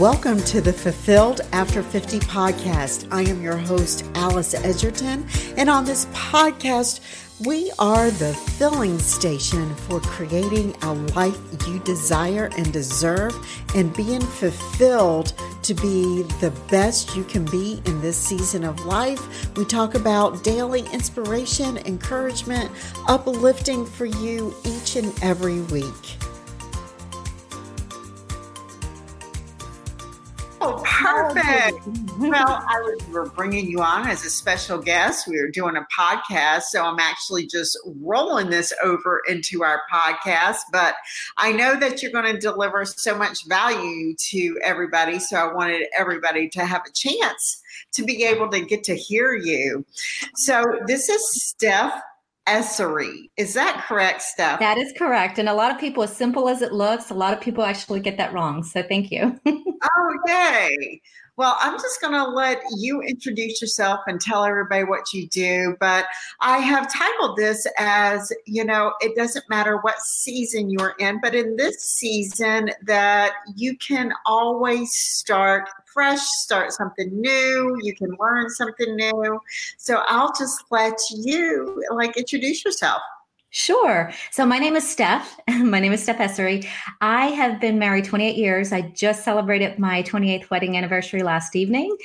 Welcome to the Fulfilled After 50 podcast. I am your host, Alice Edgerton, and on this podcast, we are the filling station for creating a life you desire and deserve and being fulfilled to be the best you can be in this season of life. We talk about daily inspiration, encouragement, uplifting for you each and every week. Oh, perfect. well, I was, we're bringing you on as a special guest. We are doing a podcast, so I'm actually just rolling this over into our podcast. But I know that you're going to deliver so much value to everybody, so I wanted everybody to have a chance to be able to get to hear you. So this is Steph Essery. Is that correct, Steph? That is correct. And a lot of people, as simple as it looks, a lot of people actually get that wrong. So thank you. oh, yay. Well, I'm just going to let you introduce yourself and tell everybody what you do. But I have titled this as, you know, it doesn't matter what season you're in, but in this season, that you can always start fresh, start something new, you can learn something new. So I'll just let you like introduce yourself. Sure. So my name is Steph. my name is Steph Essery. I have been married 28 years. I just celebrated my 28th wedding anniversary last evening,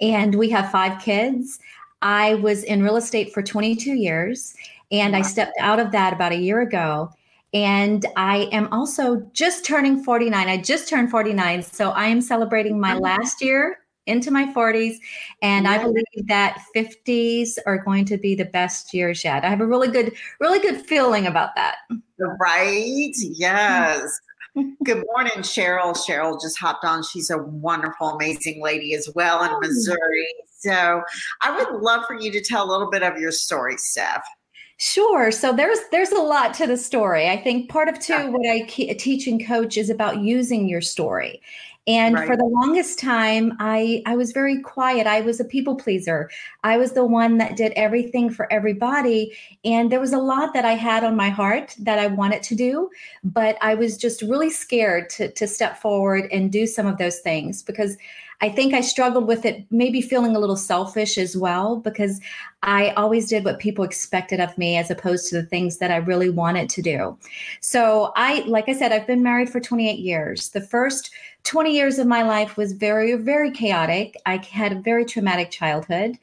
and we have five kids. I was in real estate for 22 years, and wow. I stepped out of that about a year ago. And I am also just turning 49. I just turned 49. So I am celebrating my last year into my 40s. And I believe that 50s are going to be the best years yet. I have a really good, really good feeling about that. Right? Yes. Good morning, Cheryl. Cheryl just hopped on. She's a wonderful, amazing lady as well in oh. Missouri. So I would love for you to tell a little bit of your story, Steph. Sure. So there's there's a lot to the story. I think part of too what I teach and coach is about using your story. And right. for the longest time, I I was very quiet. I was a people pleaser. I was the one that did everything for everybody, and there was a lot that I had on my heart that I wanted to do, but I was just really scared to to step forward and do some of those things because I think I struggled with it, maybe feeling a little selfish as well, because I always did what people expected of me as opposed to the things that I really wanted to do. So I, like I said, I've been married for 28 years. The first 20 years of my life was very, very chaotic. I had a very traumatic childhood.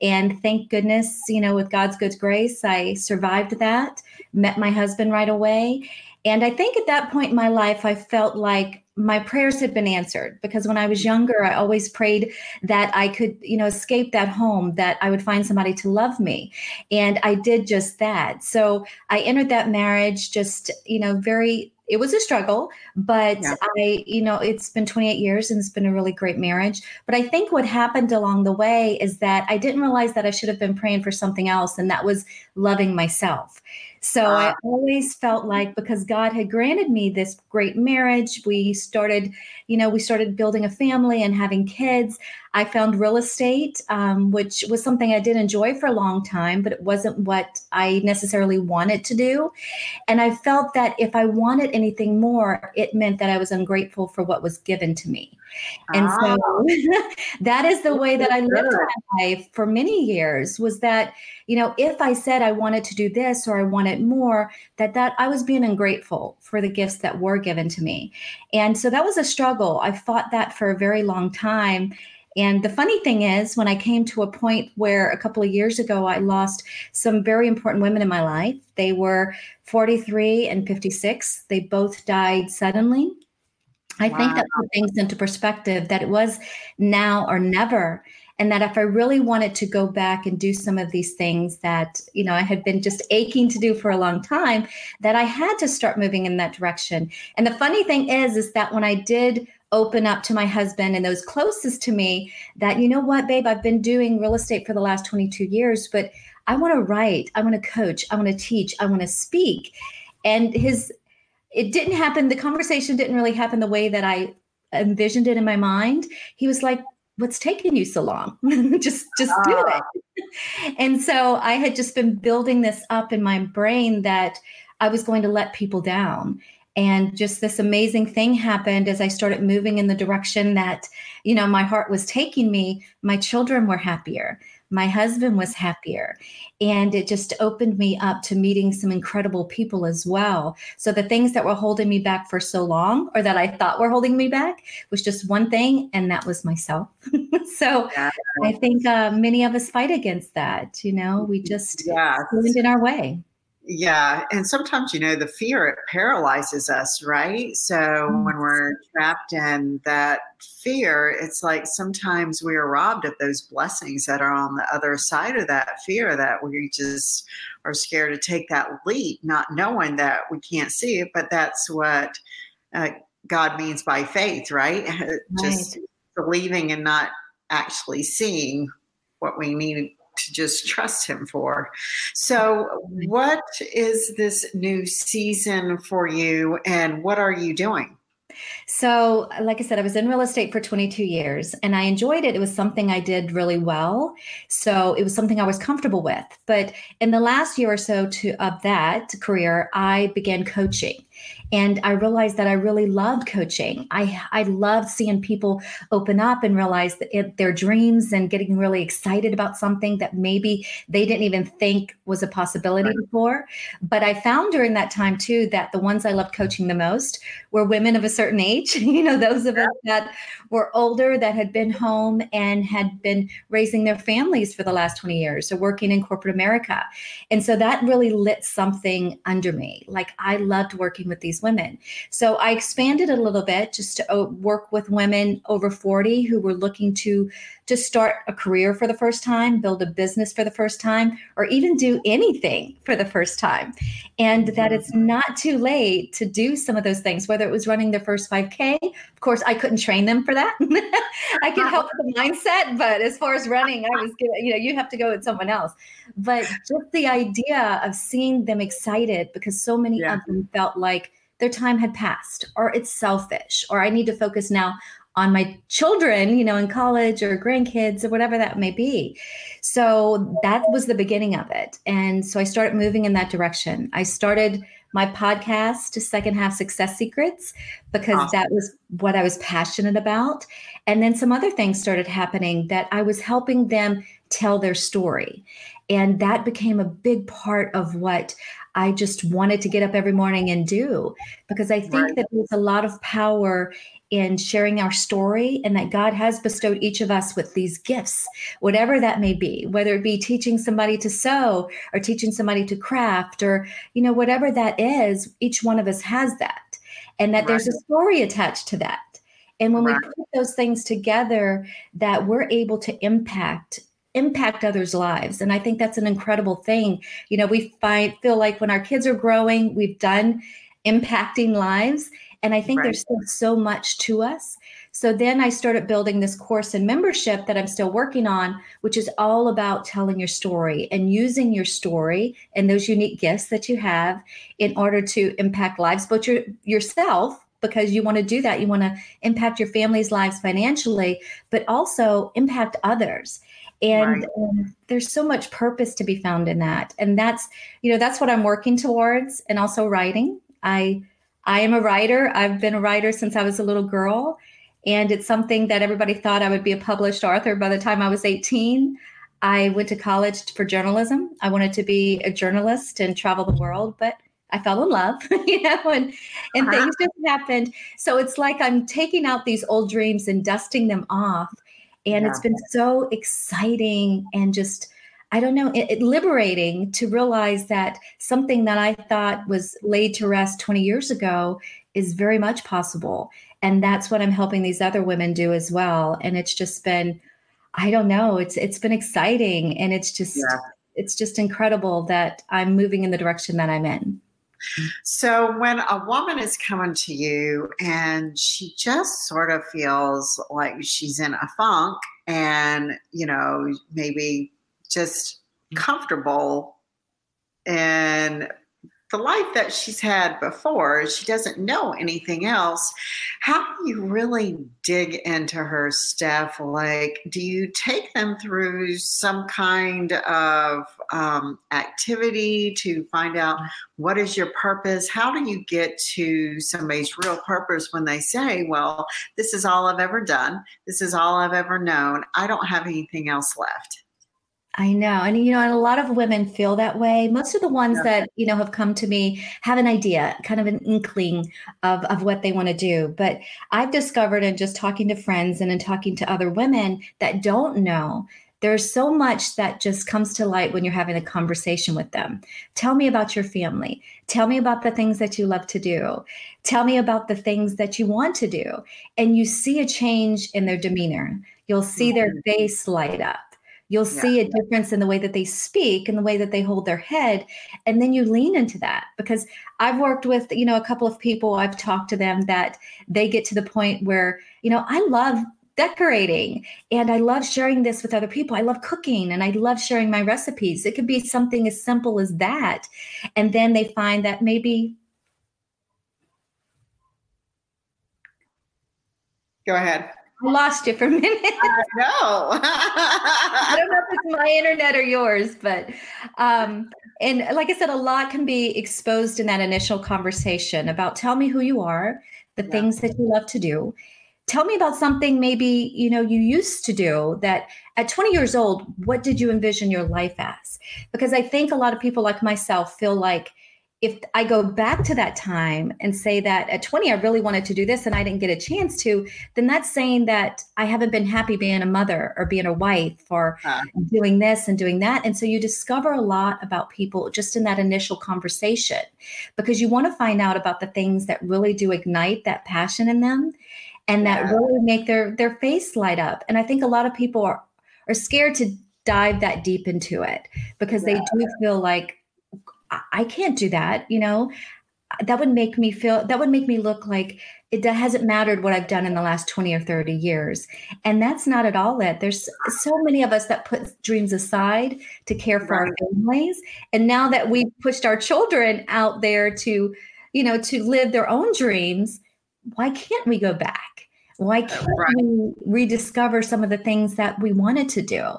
And thank goodness, you know, with God's good grace, I survived that, met my husband right away. And I think at that point in my life, I felt like my prayers had been answered because when I was younger, I always prayed that I could, you know, escape that home, that I would find somebody to love me. And I did just that. So I entered that marriage just, you know, very it was a struggle, but yeah. I, you know, it's been 28 years and it's been a really great marriage. But I think what happened along the way is that I didn't realize that I should have been praying for something else, and that was loving myself. So uh, I always felt like because God had granted me this great marriage, we started, you know, we started building a family and having kids. I found real estate, um, which was something I did enjoy for a long time, but it wasn't what I necessarily wanted to do. And I felt that if I wanted anything more, it meant that I was ungrateful for what was given to me. And ah. so that is the way that I lived my life for many years was that, you know, if I said I wanted to do this or I wanted more, that that I was being ungrateful for the gifts that were given to me. And so that was a struggle. I fought that for a very long time. And the funny thing is, when I came to a point where a couple of years ago I lost some very important women in my life, they were 43 and 56. They both died suddenly. I wow. think that put things into perspective that it was now or never. And that if I really wanted to go back and do some of these things that, you know, I had been just aching to do for a long time, that I had to start moving in that direction. And the funny thing is, is that when I did open up to my husband and those closest to me that, you know what, babe, I've been doing real estate for the last 22 years, but I want to write, I want to coach, I want to teach, I want to speak. And his it didn't happen. The conversation didn't really happen the way that I envisioned it in my mind. He was like, what's taking you so long? just just do it. Ah. and so I had just been building this up in my brain that I was going to let people down. And just this amazing thing happened as I started moving in the direction that, you know, my heart was taking me. My children were happier my husband was happier and it just opened me up to meeting some incredible people as well so the things that were holding me back for so long or that i thought were holding me back was just one thing and that was myself so yeah. i think uh, many of us fight against that you know we just yeah. in our way yeah. And sometimes, you know, the fear, it paralyzes us, right? So mm-hmm. when we're trapped in that fear, it's like sometimes we are robbed of those blessings that are on the other side of that fear that we just are scared to take that leap, not knowing that we can't see it. But that's what uh, God means by faith, right? right? Just believing and not actually seeing what we need to just trust him for. So, what is this new season for you and what are you doing? So, like I said, I was in real estate for 22 years and I enjoyed it. It was something I did really well. So, it was something I was comfortable with. But in the last year or so to, of that career, I began coaching. And I realized that I really loved coaching. I, I loved seeing people open up and realize that it, their dreams and getting really excited about something that maybe they didn't even think was a possibility right. before. But I found during that time too that the ones I loved coaching the most were women of a certain age, you know, those of us that were older, that had been home and had been raising their families for the last 20 years, so working in corporate America. And so that really lit something under me. Like I loved working with these women. So I expanded a little bit just to uh, work with women over 40 who were looking to to start a career for the first time, build a business for the first time, or even do anything for the first time. And that it's mm-hmm. not too late to do some of those things, whether it was running their first 5K. Of course, I couldn't train them for that. I could help with the mindset, but as far as running, I was, you know, you have to go with someone else. But just the idea of seeing them excited because so many yeah. of them felt like their time had passed or it's selfish or I need to focus now on my children, you know, in college or grandkids or whatever that may be. So that was the beginning of it. And so I started moving in that direction. I started my podcast, Second Half Success Secrets, because awesome. that was what I was passionate about. And then some other things started happening that I was helping them tell their story. And that became a big part of what I just wanted to get up every morning and do because I think right. that there's a lot of power in sharing our story and that God has bestowed each of us with these gifts, whatever that may be, whether it be teaching somebody to sew or teaching somebody to craft or, you know, whatever that is, each one of us has that. And that right. there's a story attached to that. And when right. we put those things together, that we're able to impact impact others' lives. And I think that's an incredible thing. You know, we find feel like when our kids are growing, we've done impacting lives. And I think right. there's still so much to us. So then I started building this course and membership that I'm still working on, which is all about telling your story and using your story and those unique gifts that you have in order to impact lives, but your, yourself, because you want to do that. You want to impact your family's lives financially, but also impact others and right. um, there's so much purpose to be found in that and that's you know that's what i'm working towards and also writing i i am a writer i've been a writer since i was a little girl and it's something that everybody thought i would be a published author by the time i was 18 i went to college for journalism i wanted to be a journalist and travel the world but I fell in love, you know, and and uh-huh. things just happened. So it's like I'm taking out these old dreams and dusting them off and yeah. it's been so exciting and just I don't know, it, it, liberating to realize that something that I thought was laid to rest 20 years ago is very much possible. And that's what I'm helping these other women do as well. And it's just been, I don't know, it's it's been exciting and it's just yeah. it's just incredible that I'm moving in the direction that I'm in. So, when a woman is coming to you and she just sort of feels like she's in a funk and, you know, maybe just comfortable in the life that she's had before. She doesn't know anything else. How do you really dig into her stuff? Like, do you take them through some kind of um, activity to find out what is your purpose? How do you get to somebody's real purpose when they say, Well, this is all I've ever done, this is all I've ever known, I don't have anything else left? I know. And, you know, and a lot of women feel that way. Most of the ones yeah. that, you know, have come to me have an idea, kind of an inkling of, of what they want to do. But I've discovered in just talking to friends and in talking to other women that don't know, there's so much that just comes to light when you're having a conversation with them. Tell me about your family. Tell me about the things that you love to do. Tell me about the things that you want to do. And you see a change in their demeanor. You'll see their mm-hmm. face light up You'll yeah. see a difference in the way that they speak and the way that they hold their head. And then you lean into that because I've worked with, you know, a couple of people, I've talked to them that they get to the point where, you know, I love decorating and I love sharing this with other people. I love cooking and I love sharing my recipes. It could be something as simple as that. And then they find that maybe. Go ahead. I lost you for a minute. I know. I don't know if it's my internet or yours, but um, and like I said, a lot can be exposed in that initial conversation about tell me who you are, the yeah. things that you love to do. Tell me about something maybe you know you used to do that at 20 years old, what did you envision your life as? Because I think a lot of people like myself feel like if I go back to that time and say that at 20, I really wanted to do this and I didn't get a chance to, then that's saying that I haven't been happy being a mother or being a wife or uh, doing this and doing that. And so you discover a lot about people just in that initial conversation because you want to find out about the things that really do ignite that passion in them and that yeah. really make their their face light up. And I think a lot of people are are scared to dive that deep into it because yeah. they do feel like I can't do that, you know. Uh, that would make me feel that would make me look like it hasn't mattered what I've done in the last 20 or 30 years. And that's not at all it. There's so many of us that put dreams aside to care for right. our families. And now that we've pushed our children out there to, you know, to live their own dreams, why can't we go back? Why can't right. we rediscover some of the things that we wanted to do?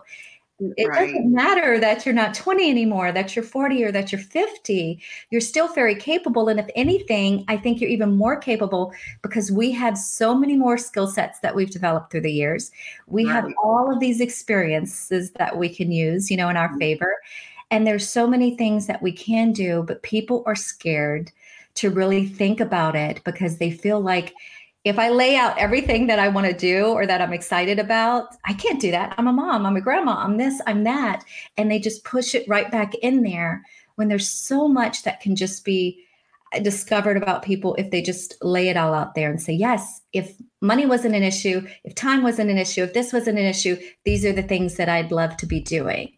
It right. doesn't matter that you're not 20 anymore, that you're 40 or that you're 50. You're still very capable. And if anything, I think you're even more capable because we have so many more skill sets that we've developed through the years. We right. have all of these experiences that we can use, you know, in our mm-hmm. favor. And there's so many things that we can do, but people are scared to really think about it because they feel like if I lay out everything that I want to do or that I'm excited about, I can't do that. I'm a mom, I'm a grandma, I'm this, I'm that. And they just push it right back in there when there's so much that can just be discovered about people if they just lay it all out there and say, yes, if money wasn't an issue, if time wasn't an issue, if this wasn't an issue, these are the things that I'd love to be doing.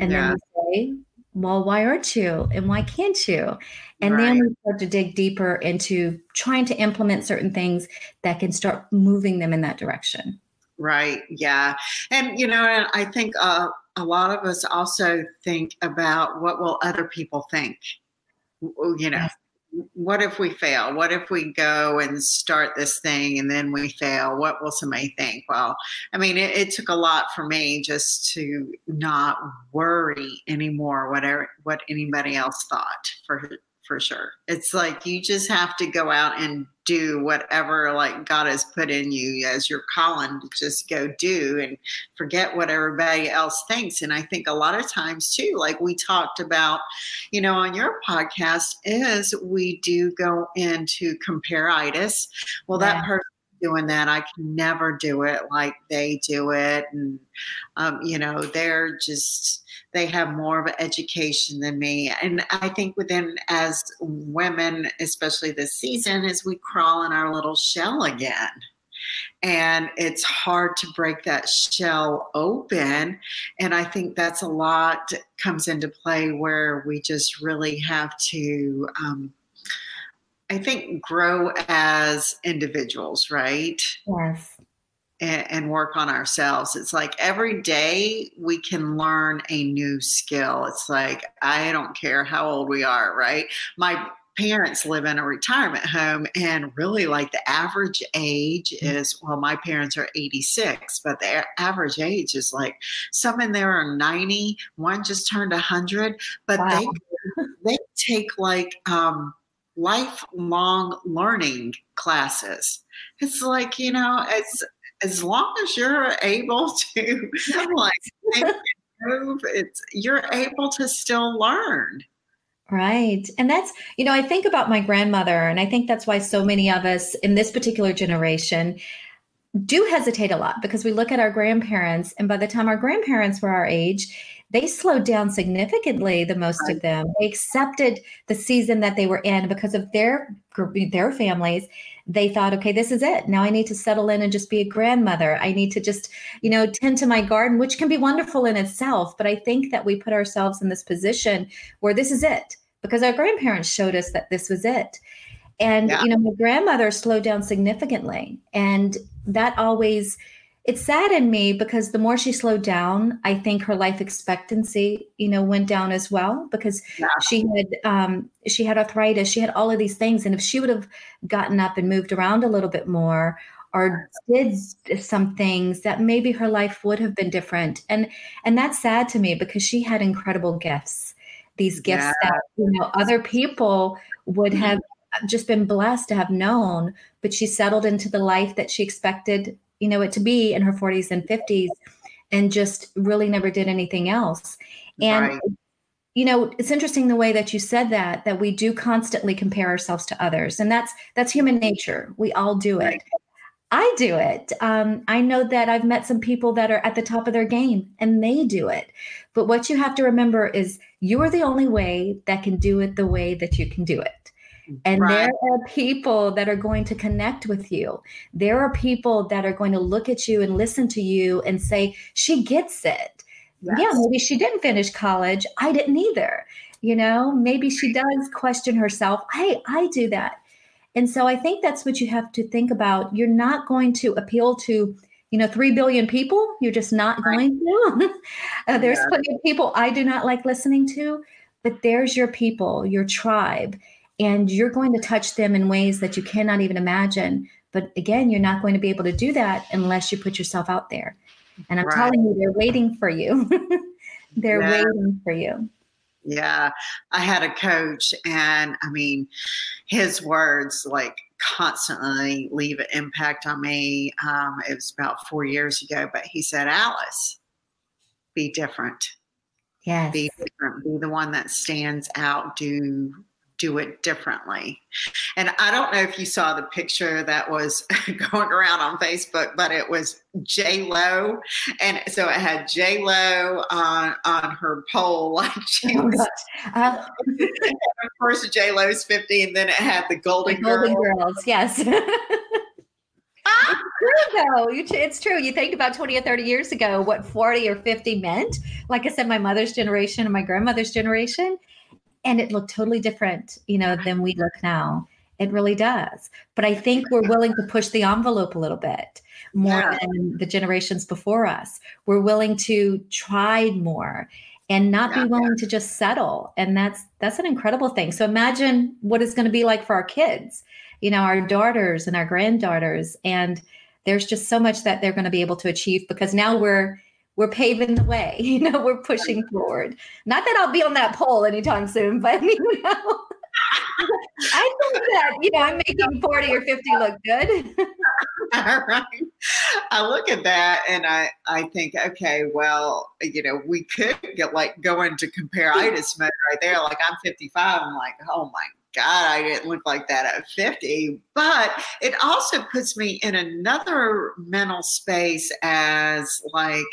And yeah. then we say, well, why aren't you? And why can't you? And right. then we start to dig deeper into trying to implement certain things that can start moving them in that direction. Right. Yeah. And, you know, I think uh, a lot of us also think about what will other people think, you know. Yes what if we fail? What if we go and start this thing and then we fail? What will somebody think? Well, I mean, it, it took a lot for me just to not worry anymore whatever what anybody else thought for for sure. It's like you just have to go out and do whatever like God has put in you as your calling to just go do and forget what everybody else thinks. And I think a lot of times too, like we talked about, you know, on your podcast, is we do go into compare-itis. Well, yeah. that person doing that. I can never do it like they do it. And, um, you know, they're just, they have more of an education than me. And I think within, as women, especially this season, as we crawl in our little shell again. And it's hard to break that shell open. And I think that's a lot comes into play where we just really have to um, I think grow as individuals, right? Yes. and, and work on ourselves. It's like every day we can learn a new skill. It's like, I don't care how old we are, right? My parents live in a retirement home and really like the average age mm. is well my parents are 86 but the average age is like some in there are 90 one just turned 100 but wow. they they take like um lifelong learning classes it's like you know as as long as you're able to like move it's you're able to still learn Right. And that's, you know, I think about my grandmother, and I think that's why so many of us in this particular generation do hesitate a lot because we look at our grandparents, and by the time our grandparents were our age, they slowed down significantly the most right. of them. They accepted the season that they were in because of their their families. They thought okay this is it. Now i need to settle in and just be a grandmother. I need to just you know tend to my garden which can be wonderful in itself but i think that we put ourselves in this position where this is it because our grandparents showed us that this was it. And yeah. you know my grandmother slowed down significantly and that always it saddened me because the more she slowed down, I think her life expectancy, you know, went down as well because yeah. she had um, she had arthritis, she had all of these things, and if she would have gotten up and moved around a little bit more or did some things, that maybe her life would have been different. And and that's sad to me because she had incredible gifts, these gifts yeah. that you know other people would mm-hmm. have just been blessed to have known, but she settled into the life that she expected you know it to be in her 40s and 50s and just really never did anything else and right. you know it's interesting the way that you said that that we do constantly compare ourselves to others and that's that's human nature we all do it I do it. Um, I know that I've met some people that are at the top of their game and they do it. But what you have to remember is you are the only way that can do it the way that you can do it. And right. there are people that are going to connect with you. There are people that are going to look at you and listen to you and say, she gets it. Yes. Yeah, maybe she didn't finish college. I didn't either. You know, maybe she does question herself. Hey, I do that. And so I think that's what you have to think about. You're not going to appeal to, you know, 3 billion people. You're just not right. going to. uh, there's yeah. plenty of people I do not like listening to, but there's your people, your tribe and you're going to touch them in ways that you cannot even imagine. But again, you're not going to be able to do that unless you put yourself out there. And I'm right. telling you, they're waiting for you. they're yeah. waiting for you. Yeah. I had a coach, and I mean, his words like constantly leave an impact on me. Um, it was about four years ago, but he said, Alice, be different. Yes. Be different. Be the one that stands out. Do do it differently. And I don't know if you saw the picture that was going around on Facebook, but it was J Lo, and so it had J Lo on on her pole, like she oh, was. Uh, of course, J Lo's fifty, and then it had the Golden, the Golden Girls. Girls. Yes. it's true though it's true you think about 20 or 30 years ago what 40 or 50 meant like i said my mother's generation and my grandmother's generation and it looked totally different, you know, than we look now. It really does. But I think we're willing to push the envelope a little bit more yeah. than the generations before us. We're willing to try more and not yeah. be willing to just settle. And that's that's an incredible thing. So imagine what it's going to be like for our kids, you know, our daughters and our granddaughters. And there's just so much that they're going to be able to achieve because now we're we're paving the way. You know, we're pushing forward. Not that I'll be on that pole anytime soon, but you know, I think that you know I'm making 40 or 50 look good. All right. I look at that and I I think, okay, well, you know, we could get like go into comparitis mode right there. Like I'm 55. I'm like, oh my God, I didn't look like that at 50. But it also puts me in another mental space as like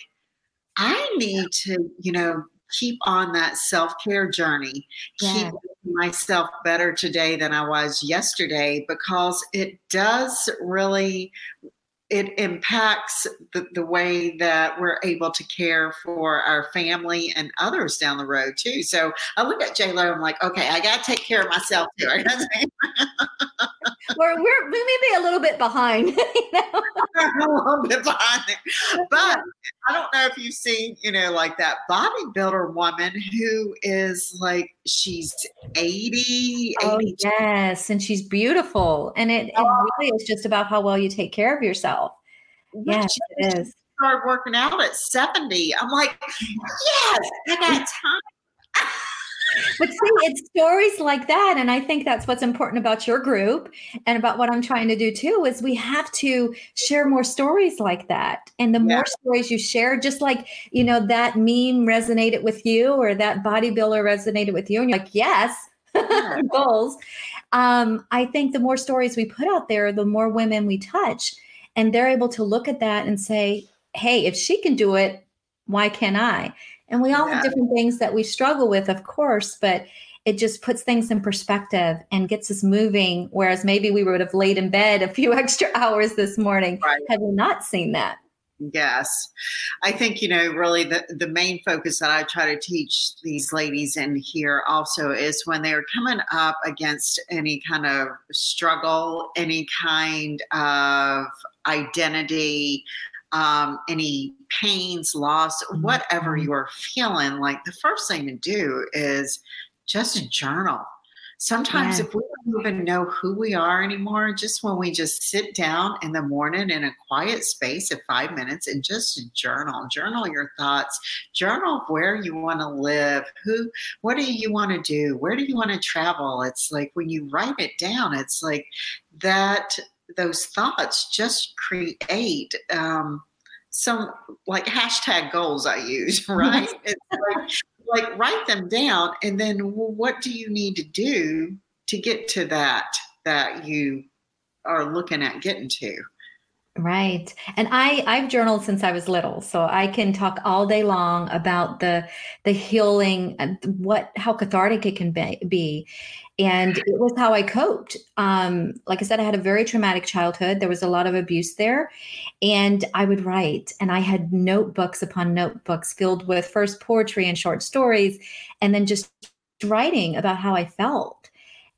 I need to, you know, keep on that self care journey, yeah. keep myself better today than I was yesterday because it does really it impacts the, the way that we're able to care for our family and others down the road too. So I look at J Lo, I'm like, okay, I got to take care of myself too. we're, we're we may be a little bit behind. You know? a little bit behind there. But I don't know if you've seen, you know, like that bodybuilder woman who is like she's 80, oh, yes, and she's beautiful. And it, oh. it really is just about how well you take care of yourself. Yes, it is. Started working out at 70. I'm like, yes, I got time but see, it's stories like that. And I think that's what's important about your group and about what I'm trying to do too, is we have to share more stories like that. And the yeah. more stories you share, just like, you know, that meme resonated with you or that bodybuilder resonated with you. And you're like, yes, yeah. goals. Um, I think the more stories we put out there, the more women we touch. And they're able to look at that and say, hey, if she can do it, why can't I? And we all yeah. have different things that we struggle with, of course, but it just puts things in perspective and gets us moving. Whereas maybe we would have laid in bed a few extra hours this morning right. had we not seen that. Yes. I think, you know, really the, the main focus that I try to teach these ladies in here also is when they're coming up against any kind of struggle, any kind of identity, um, any pains, loss, mm-hmm. whatever you're feeling, like the first thing to do is just journal. Sometimes, yeah. if we don't even know who we are anymore, just when we just sit down in the morning in a quiet space of five minutes and just journal, journal your thoughts, journal where you want to live, who, what do you want to do, where do you want to travel. It's like when you write it down, it's like that those thoughts just create um, some like hashtag goals I use, right? it's like, like write them down and then what do you need to do to get to that that you are looking at getting to? Right. And I I've journaled since I was little, so I can talk all day long about the the healing what how cathartic it can be, be. And it was how I coped. Um, like I said, I had a very traumatic childhood. There was a lot of abuse there. And I would write, and I had notebooks upon notebooks filled with first poetry and short stories, and then just writing about how I felt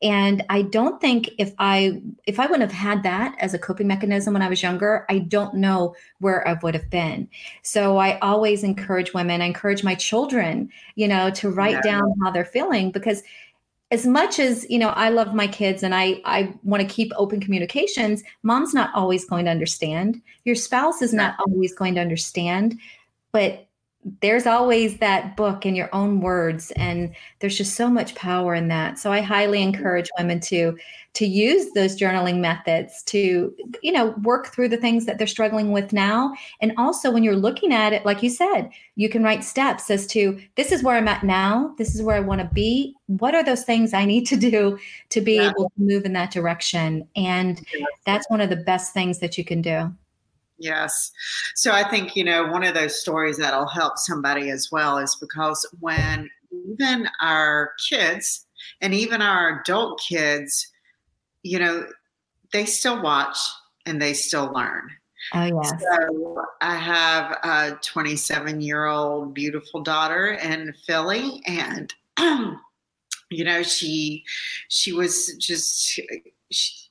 and i don't think if i if i wouldn't have had that as a coping mechanism when i was younger i don't know where i would have been so i always encourage women i encourage my children you know to write yeah. down how they're feeling because as much as you know i love my kids and i i want to keep open communications mom's not always going to understand. Your spouse is not always going to understand but there's always that book in your own words and there's just so much power in that. So i highly mm-hmm. encourage women to to use those journaling methods to you know work through the things that they're struggling with now. And also when you're looking at it like you said you can write steps as to this is where i'm at now. This is where i want to be. What are those things i need to do to be yeah. able to move in that direction? And that's one of the best things that you can do Yes. So I think, you know, one of those stories that'll help somebody as well is because when even our kids and even our adult kids, you know, they still watch and they still learn. Oh, yes. So I have a 27 year old beautiful daughter in Philly, and, you know, she, she was just, she,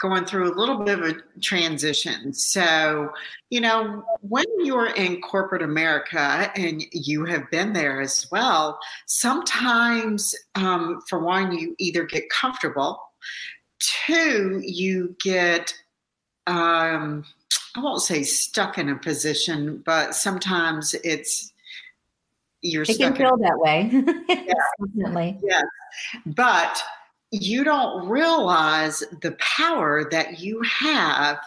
going through a little bit of a transition. So, you know, when you're in corporate America and you have been there as well, sometimes, um, for one, you either get comfortable, two, you get, um, I won't say stuck in a position, but sometimes it's you're it can feel in, that way. yeah, definitely. Yes, but you don't realize the power that you have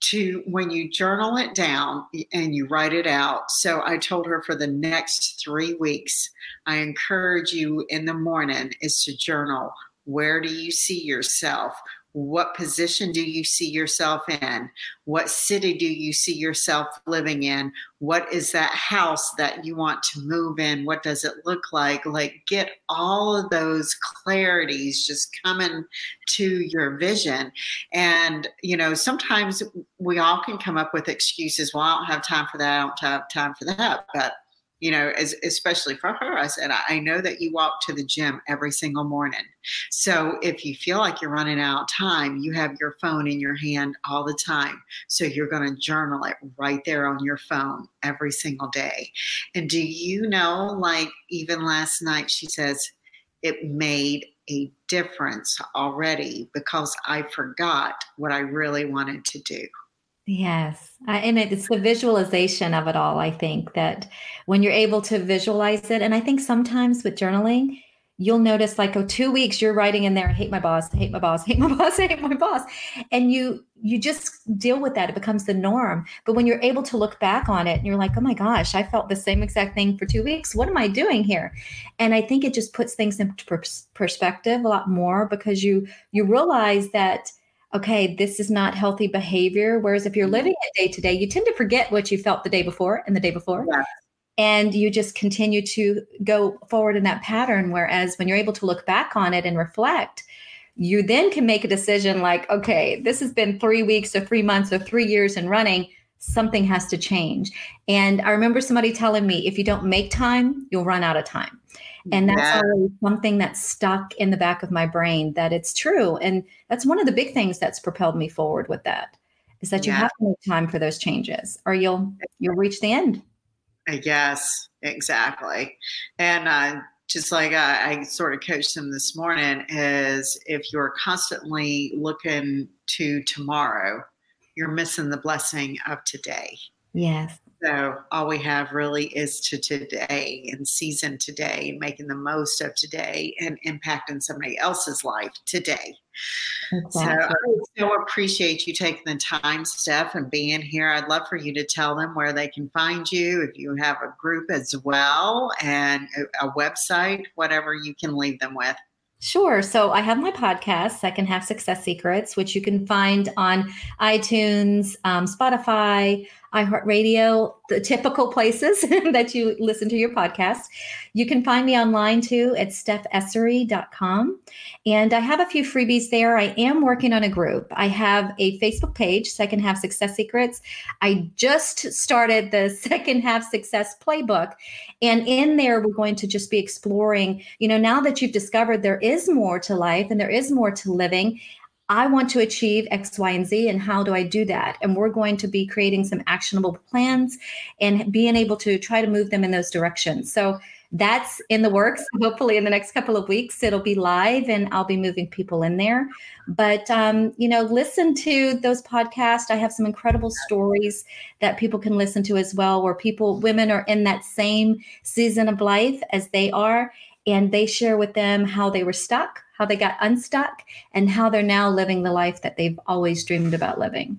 to when you journal it down and you write it out. So I told her for the next three weeks, I encourage you in the morning is to journal. Where do you see yourself? What position do you see yourself in? What city do you see yourself living in? What is that house that you want to move in? What does it look like? Like, get all of those clarities just coming to your vision. And, you know, sometimes we all can come up with excuses. Well, I don't have time for that. I don't have time for that. But you know, as, especially for her, I said, I know that you walk to the gym every single morning. So if you feel like you're running out of time, you have your phone in your hand all the time. So you're going to journal it right there on your phone every single day. And do you know, like even last night, she says, it made a difference already because I forgot what I really wanted to do. Yes. and it's the visualization of it all. I think that when you're able to visualize it, and I think sometimes with journaling, you'll notice like oh two weeks you're writing in there i hate my boss I hate my boss I hate my boss I hate my boss and you you just deal with that it becomes the norm but when you're able to look back on it and you're like oh my gosh i felt the same exact thing for two weeks what am i doing here and i think it just puts things in perspective a lot more because you you realize that okay, this is not healthy behavior. Whereas if you're mm-hmm. living it day to day, you tend to forget what you felt the day before and the day before. And you just continue to go forward in that pattern. Whereas when you're able to look back on it and reflect, you then can make a decision like, okay, this has been three weeks or three months or three years in running. Something has to change. And I remember somebody telling me if you don't make time, you'll run out of time. And that's yeah. always something that's stuck in the back of my brain that it's true. And that's one of the big things that's propelled me forward with that is that you yeah. have to make time for those changes or you'll you'll reach the end. Yes, exactly. And uh, just like I, I sort of coached them this morning is if you're constantly looking to tomorrow, you're missing the blessing of today. Yes. So all we have really is to today and season today and making the most of today and impacting somebody else's life today. Exactly. So I so appreciate you taking the time, Steph, and being here. I'd love for you to tell them where they can find you, if you have a group as well, and a website, whatever you can leave them with. Sure. So I have my podcast, Second Half Success Secrets, which you can find on iTunes, um, Spotify, iHeartRadio, the typical places that you listen to your podcast. You can find me online too at stephessery.com. And I have a few freebies there. I am working on a group. I have a Facebook page, Second Half Success Secrets. I just started the Second Half Success Playbook. And in there, we're going to just be exploring, you know, now that you've discovered there is more to life and there is more to living, I want to achieve X, Y, and Z, and how do I do that? And we're going to be creating some actionable plans and being able to try to move them in those directions. So that's in the works. Hopefully, in the next couple of weeks, it'll be live and I'll be moving people in there. But, um, you know, listen to those podcasts. I have some incredible stories that people can listen to as well, where people, women are in that same season of life as they are. And they share with them how they were stuck, how they got unstuck, and how they're now living the life that they've always dreamed about living.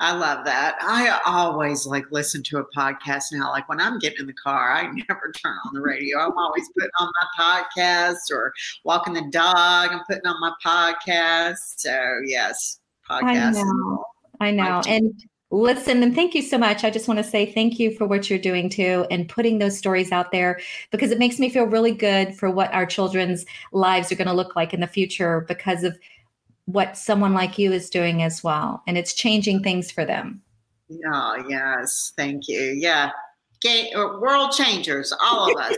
I love that. I always like listen to a podcast now. Like when I'm getting in the car, I never turn on the radio. I'm always putting on my podcast or walking the dog. I'm putting on my podcast. So yes, podcast. I know. I know. And listen and thank you so much. I just want to say thank you for what you're doing too and putting those stories out there because it makes me feel really good for what our children's lives are going to look like in the future because of what someone like you is doing as well. And it's changing things for them. Oh, yes. Thank you. Yeah. World changers, all of us.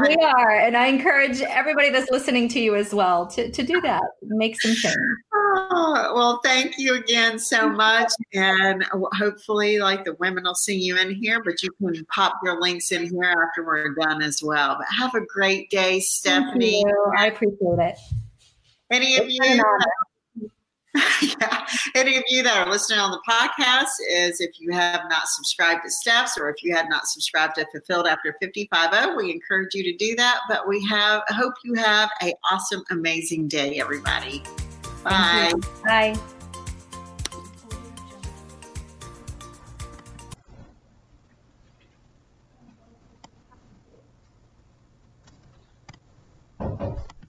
we are. And I encourage everybody that's listening to you as well to, to do that, make some change. Oh, well, thank you again so much. And hopefully, like the women will see you in here, but you can pop your links in here after we're done as well. But have a great day, Stephanie. I appreciate it. Any of it's you yeah. Any of you that are listening on the podcast is if you have not subscribed to Steph's or if you had not subscribed to Fulfilled After 55 we encourage you to do that. But we have hope you have a awesome, amazing day, everybody. Bye. Bye.